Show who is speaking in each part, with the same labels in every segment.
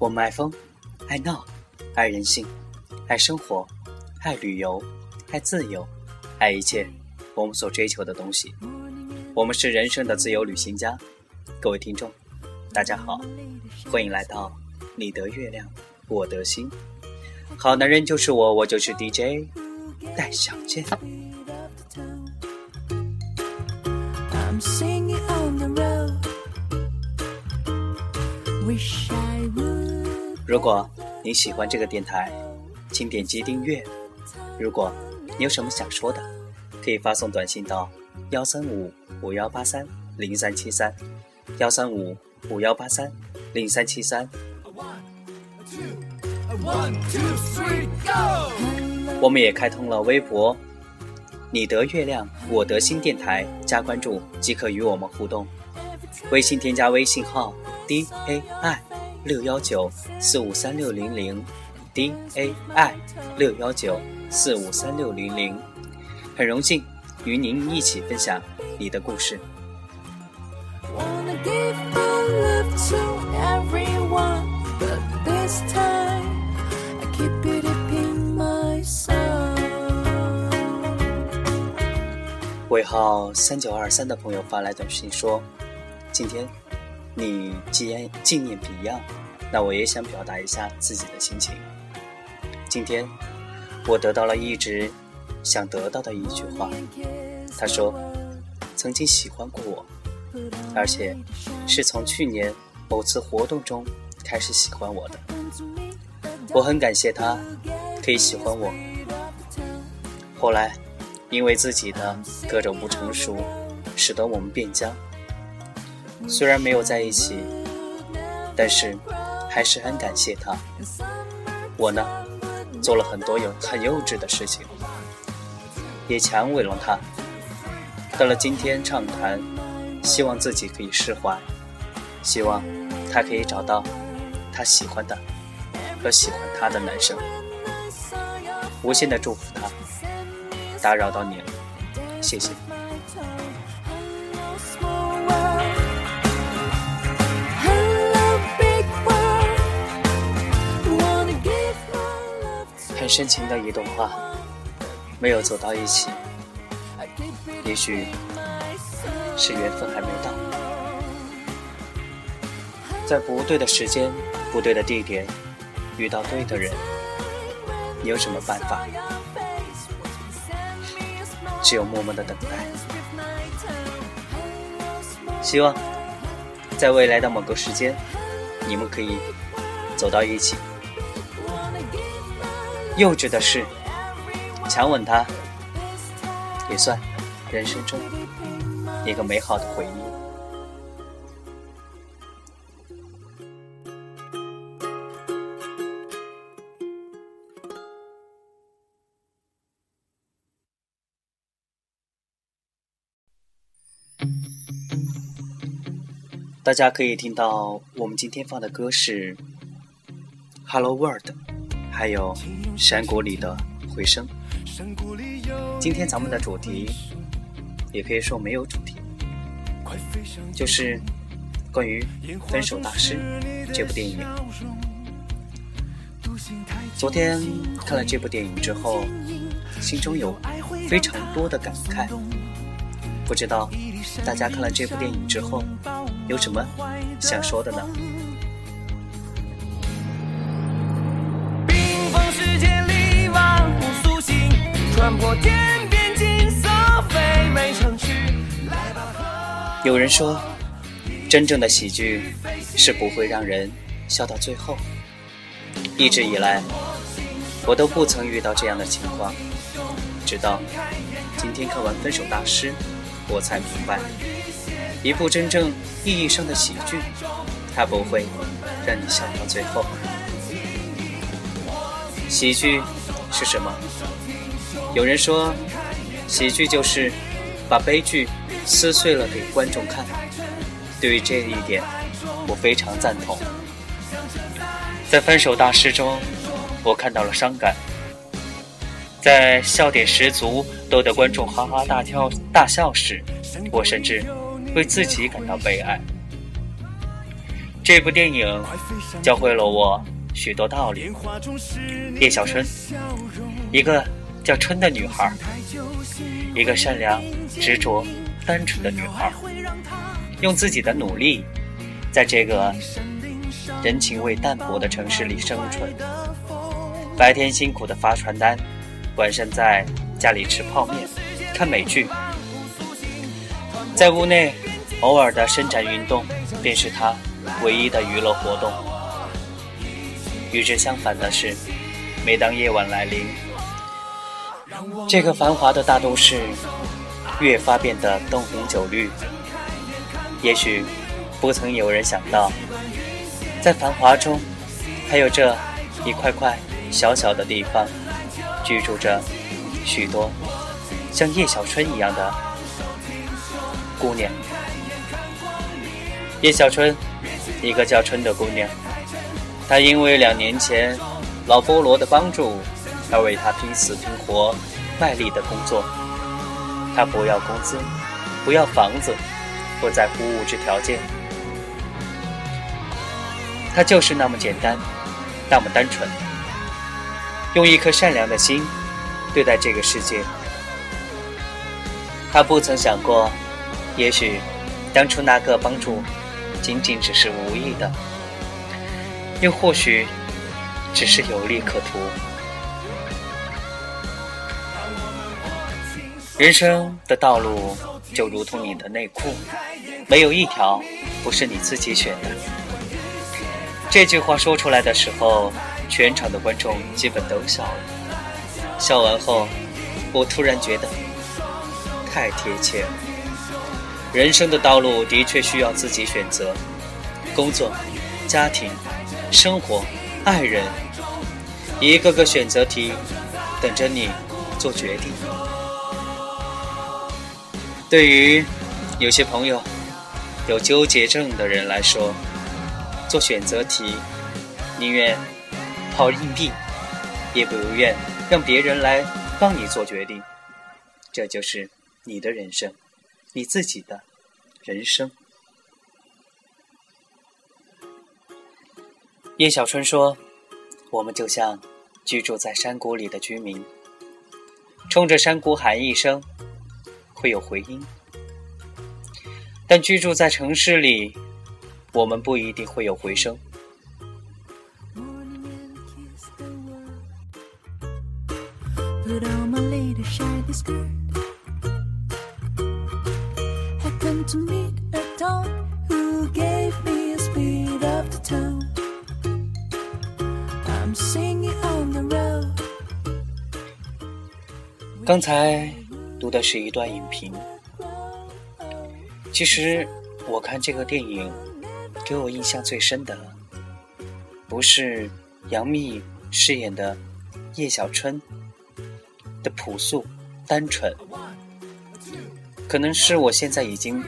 Speaker 1: 我们爱疯，爱闹，爱人性，爱生活，爱旅游，爱自由，爱一切我们所追求的东西。我们是人生的自由旅行家。各位听众，大家好，欢迎来到你得月亮，我得心。好男人就是我，我就是 DJ 戴小健。如果你喜欢这个电台，请点击订阅。如果你有什么想说的，可以发送短信到幺三五五幺八三零三七三，幺三五五幺八三零三七三。我们也开通了微博，你得月亮，我得心电台，加关注即可与我们互动。微信添加微信号 d a i 六幺九四五三六零零 d a i 六幺九四五三六零零，很荣幸与您一起分享你的故事。尾号三九二三的朋友发来短信说。今天，你既然纪念 Beyond，那我也想表达一下自己的心情。今天，我得到了一直想得到的一句话。他说：“曾经喜欢过我，而且是从去年某次活动中开始喜欢我的。我很感谢他可以喜欢我。后来，因为自己的各种不成熟，使得我们变僵。”虽然没有在一起，但是还是很感谢他。我呢，做了很多有很幼稚的事情，也强吻了他。到了今天畅谈，希望自己可以释怀，希望他可以找到他喜欢的和喜欢他的男生。无限的祝福他。打扰到你了，谢谢。深情的一段话，没有走到一起，也许是缘分还没到，在不对的时间、不对的地点遇到对的人，你有什么办法？只有默默的等待。希望在未来的某个时间，你们可以走到一起。幼稚的事，强吻他，也算人生中一个美好的回忆。大家可以听到，我们今天放的歌是《Hello World》。还有山谷里的回声。今天咱们的主题，也可以说没有主题，就是关于《分手大师》这部电影。昨天看了这部电影之后，心中有非常多的感慨。不知道大家看了这部电影之后，有什么想说的呢？有人说，真正的喜剧是不会让人笑到最后。一直以来，我都不曾遇到这样的情况，直到今天看完《分手大师》，我才明白，一部真正意义上的喜剧，它不会让你笑到最后。喜剧是什么？有人说，喜剧就是把悲剧撕碎了给观众看。对于这一点，我非常赞同。在《分手大师》中，我看到了伤感；在笑点十足、逗得观众哈哈大跳大笑时，我甚至为自己感到悲哀。这部电影教会了我许多道理。叶小春，一个叫春的女孩，一个善良、执着、单纯的女孩，用自己的努力，在这个人情味淡薄的城市里生存。白天辛苦的发传单，晚上在家里吃泡面、看美剧，在屋内偶尔的伸展运动，便是他。唯一的娱乐活动。与之相反的是，每当夜晚来临，这个繁华的大都市越发变得灯红酒绿。也许不曾有人想到，在繁华中，还有这一块块小小的地方，居住着许多像叶小春一样的姑娘。叶小春。一个叫春的姑娘，她因为两年前老菠萝的帮助，而为他拼死拼活、卖力的工作。他不要工资，不要房子，不在乎物质条件，他就是那么简单，那么单纯，用一颗善良的心对待这个世界。他不曾想过，也许当初那个帮助。仅仅只是无意的，又或许只是有利可图。人生的道路就如同你的内裤，没有一条不是你自己选的。这句话说出来的时候，全场的观众基本都笑了。笑完后，我突然觉得太贴切了。人生的道路的确需要自己选择，工作、家庭、生活、爱人，一个个选择题等着你做决定。对于有些朋友有纠结症的人来说，做选择题宁愿抛硬币，也不愿让别人来帮你做决定。这就是你的人生。你自己的人生。叶小春说：“我们就像居住在山谷里的居民，冲着山谷喊一声，会有回音；但居住在城市里，我们不一定会有回声。”刚才读的是一段影评。其实我看这个电影，给我印象最深的，不是杨幂饰演的叶小春的朴素单纯。可能是我现在已经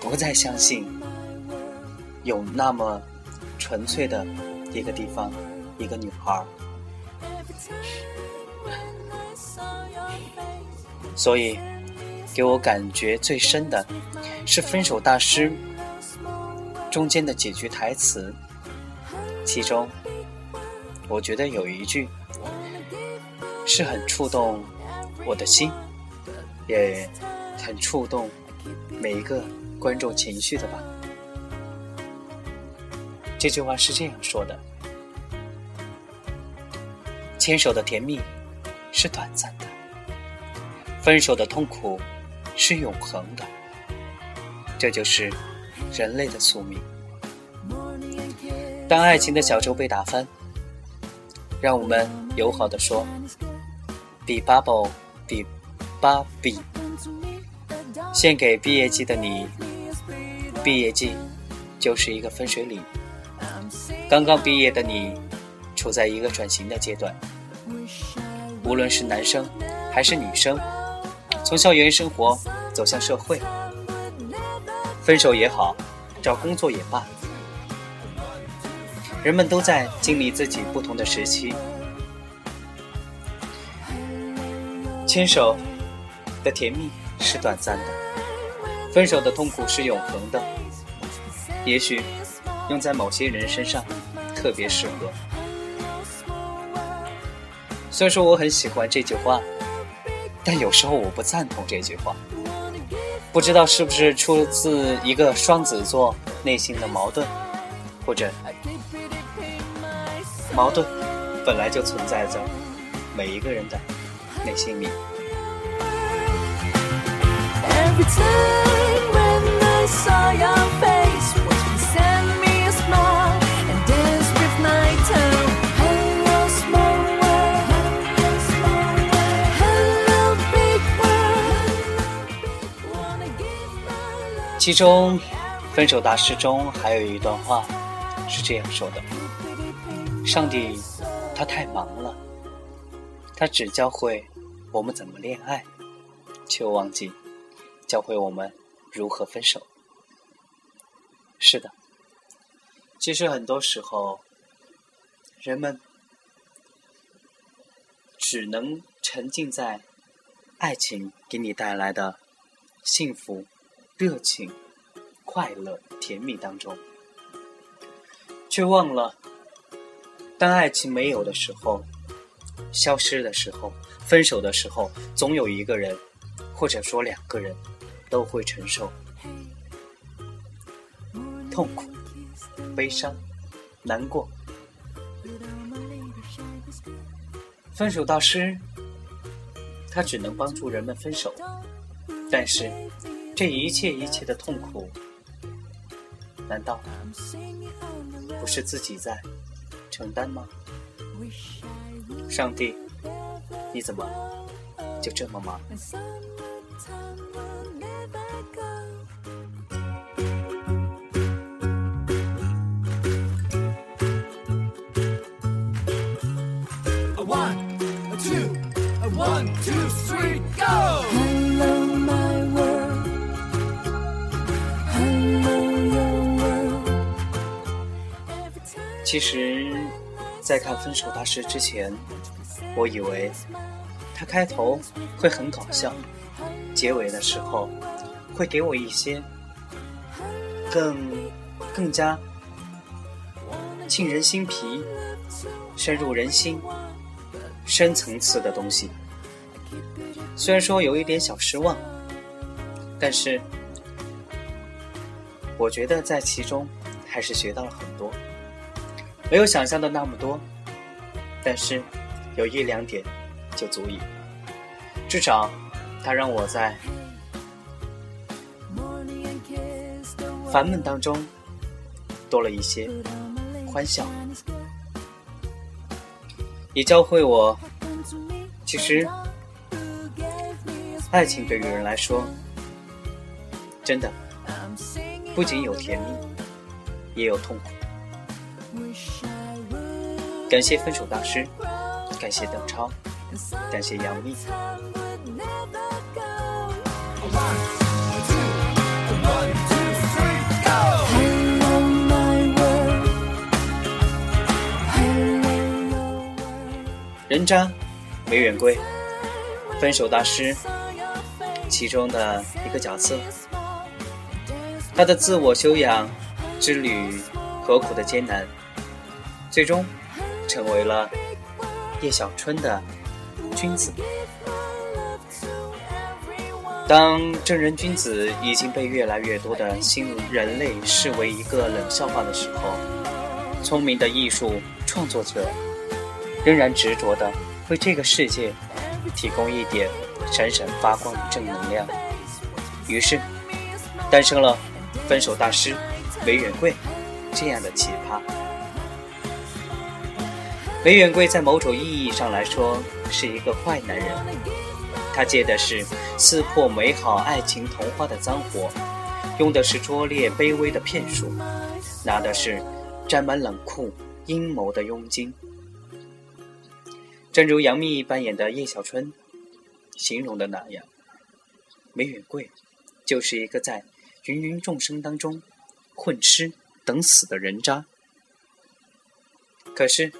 Speaker 1: 不再相信有那么纯粹的一个地方，一个女孩。所以，给我感觉最深的是《分手大师》中间的几句台词，其中我觉得有一句是很触动我的心，也。很触动每一个观众情绪的吧？这句话是这样说的：“牵手的甜蜜是短暂的，分手的痛苦是永恒的。这就是人类的宿命。当爱情的小舟被打翻，让我们友好的说：比 bubble，比芭比。”献给毕业季的你，毕业季就是一个分水岭。刚刚毕业的你，处在一个转型的阶段。无论是男生还是女生，从校园生活走向社会，分手也好，找工作也罢，人们都在经历自己不同的时期。牵手的甜蜜是短暂的。分手的痛苦是永恒的。也许用在某些人身上特别适合。虽说我很喜欢这句话，但有时候我不赞同这句话。不知道是不是出自一个双子座内心的矛盾，或者矛盾本来就存在着每一个人的内心里。其中，《分手大师》中还有一段话是这样说的：“上帝，他太忙了，他只教会我们怎么恋爱，却忘记教会我们如何分手。”是的，其实很多时候，人们只能沉浸在爱情给你带来的幸福。热情、快乐、甜蜜当中，却忘了，当爱情没有的时候，消失的时候，分手的时候，总有一个人，或者说两个人，都会承受痛苦、悲伤、难过。分手大师，他只能帮助人们分手，但是。这一切一切的痛苦难道不是自己在承担吗？上帝你怎么就这么忙？One two one two three go! 其实，在看《分手大师》之前，我以为他开头会很搞笑，结尾的时候会给我一些更更加沁人心脾、深入人心、深层次的东西。虽然说有一点小失望，但是我觉得在其中还是学到了很多。没有想象的那么多，但是有一两点就足以。至少，它让我在烦闷当中多了一些欢笑，也教会我，其实爱情对于人来说，真的不仅有甜蜜，也有痛苦。感谢分手大师，感谢邓超，感谢杨幂。人渣梅远贵，分手大师其中的一个角色，他的自我修养之旅何苦的艰难，最终。成为了叶小春的君子。当正人君子已经被越来越多的新人类视为一个冷笑话的时候，聪明的艺术创作者仍然执着的为这个世界提供一点闪闪发光的正能量。于是，诞生了分手大师韦远贵这样的奇葩。梅远贵在某种意义上来说是一个坏男人，他借的是撕破美好爱情童话的脏活，用的是拙劣卑微的骗术，拿的是沾满冷酷阴谋的佣金。正如杨幂扮演的叶小春形容的那样，梅远贵就是一个在芸芸众生当中混吃等死的人渣。可是。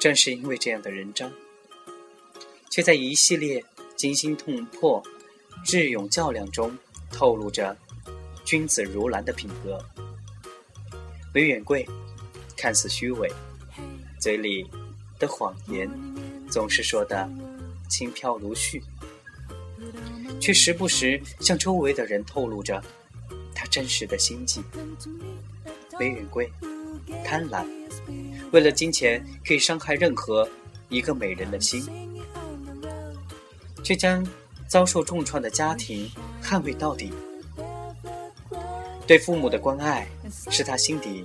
Speaker 1: 正是因为这样的人渣，却在一系列惊心动魄、智勇较量中透露着君子如兰的品格。韦远贵看似虚伪，嘴里的谎言总是说的轻飘如絮，却时不时向周围的人透露着他真实的心迹。韦远贵贪婪，为了金钱可以伤害任何一个美人的心，却将遭受重创的家庭捍卫到底。对父母的关爱是他心底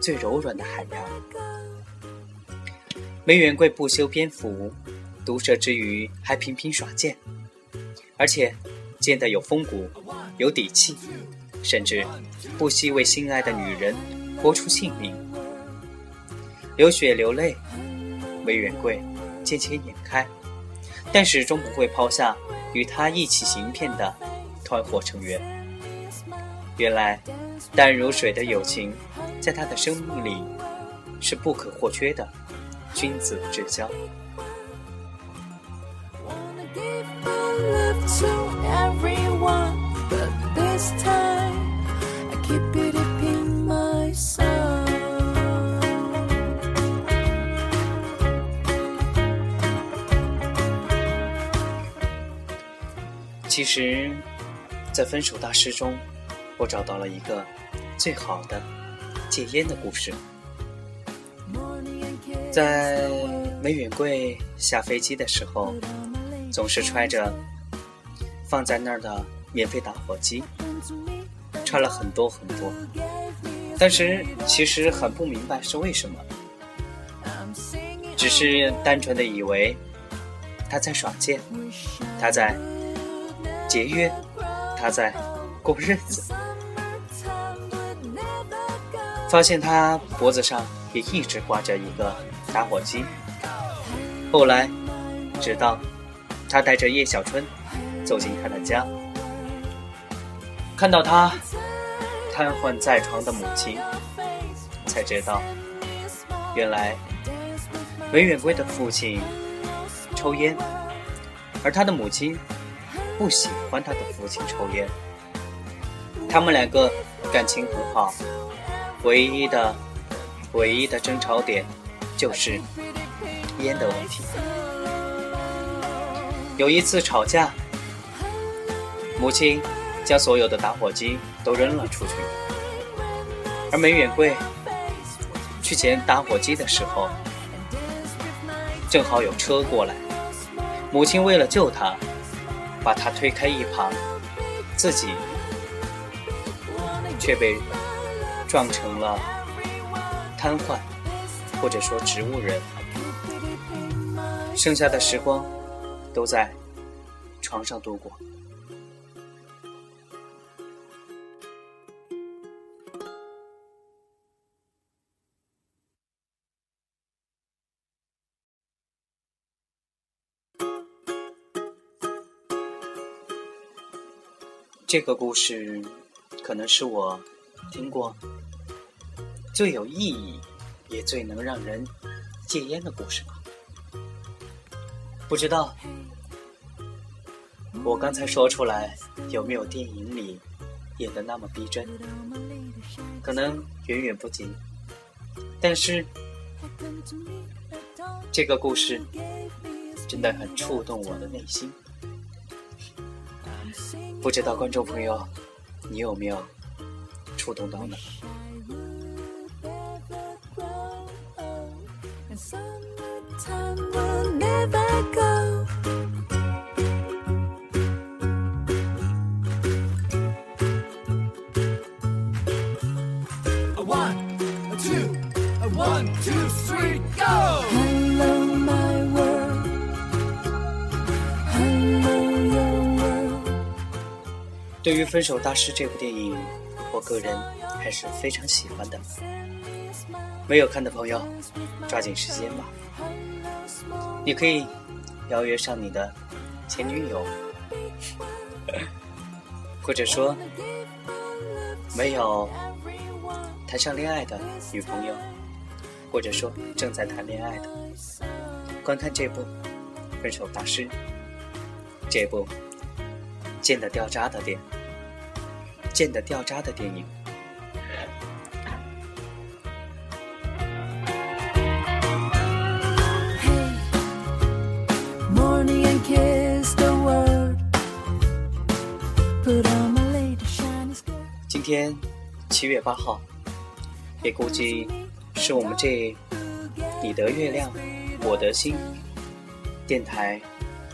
Speaker 1: 最柔软的海洋。梅元贵不修边幅，毒舌之余还频频耍剑，而且剑得有风骨、有底气，甚至不惜为心爱的女人豁出性命，流血流泪。梅远贵渐渐眼开，但始终不会抛下与他一起行骗的团伙成员。原来，淡如水的友情，在他的生命里是不可或缺的君子之交。其实，在分手大师中。我找到了一个最好的戒烟的故事。在梅远贵下飞机的时候，总是揣着放在那儿的免费打火机，揣了很多很多。但是其实很不明白是为什么，只是单纯的以为他在耍贱，他在节约，他在过日子。发现他脖子上也一直挂着一个打火机。后来，直到他带着叶小春走进他的家，看到他瘫痪在床的母亲，才知道，原来韦远贵的父亲抽烟，而他的母亲不喜欢他的父亲抽烟。他们两个感情很好。唯一的、唯一的争吵点就是烟的问题。有一次吵架，母亲将所有的打火机都扔了出去，而梅远贵去捡打火机的时候，正好有车过来，母亲为了救他，把他推开一旁，自己却被。撞成了瘫痪，或者说植物人，剩下的时光都在床上度过。这个故事可能是我听过。最有意义，也最能让人戒烟的故事吧？不知道我刚才说出来有没有电影里演的那么逼真？可能远远不及，但是这个故事真的很触动我的内心。不知道观众朋友你有没有触动到呢？One two one two three go! 对于《分手大师》这部电影，我个人还是非常喜欢的。没有看的朋友，抓紧时间吧。你可以邀约上你的前女友，或者说没有谈上恋爱的女朋友，或者说正在谈恋爱的，观看这部《分手大师》，这部贱得掉渣的电影，见的掉渣的电影。今天七月八号也估计是我们这你的月亮我的心电台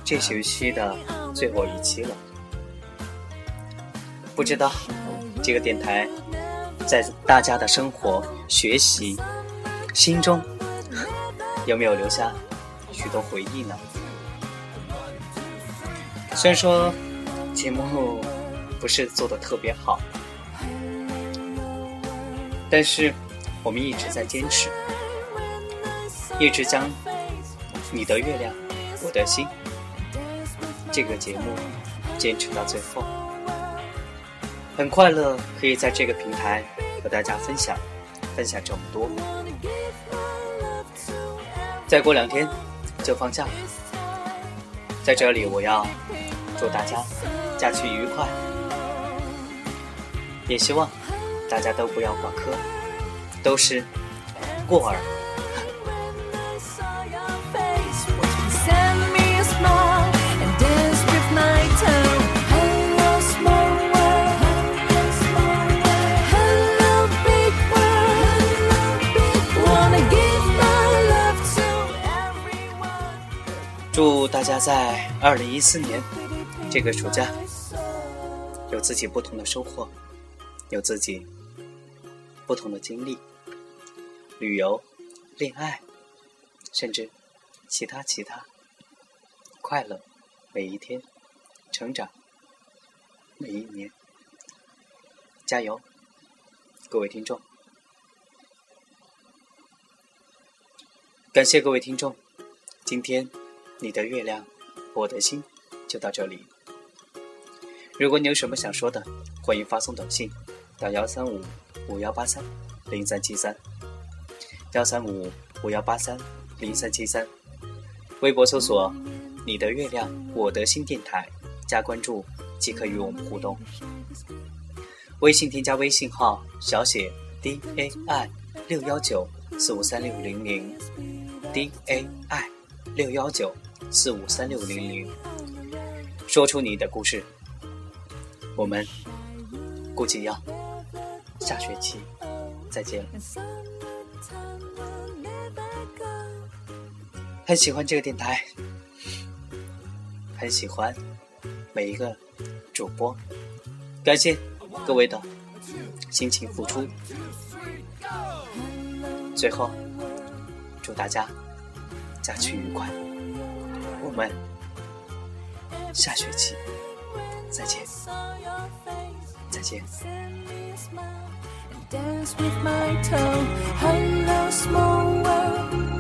Speaker 1: 这学期的最后一期了。不知道这个电台在大家的生活、学习、心中有没有留下许多回忆呢？虽然说节目不是做的特别好，但是我们一直在坚持，一直将你的月亮，我的心这个节目坚持到最后。很快乐可以在这个平台和大家分享，分享这么多。再过两天就放假了，在这里我要祝大家假期愉快，也希望大家都不要挂科，都是过儿。在二零一四年这个暑假有自己不同的收获，有自己不同的经历，旅游、恋爱，甚至其他其他，快乐每一天，成长每一年，加油，各位听众！感谢各位听众，今天你的月亮，我的心就到这里。如果你有什么想说的，欢迎发送短信到幺三五五幺八三零三七三，幺三五五幺八三零三七三。微博搜索“你的月亮我的心电台”，加关注即可与我们互动。微信添加微信号小写 D A I 六幺九四五三六零零 D A I 六幺九四五三六零零，说出你的故事。我们估计要下学期再见了。很喜欢这个电台，很喜欢每一个主播，感谢各位的辛勤付出。最后，祝大家假期愉快，我们下学期再见，再见。
Speaker 2: and dance with my tongue. Hello, small world.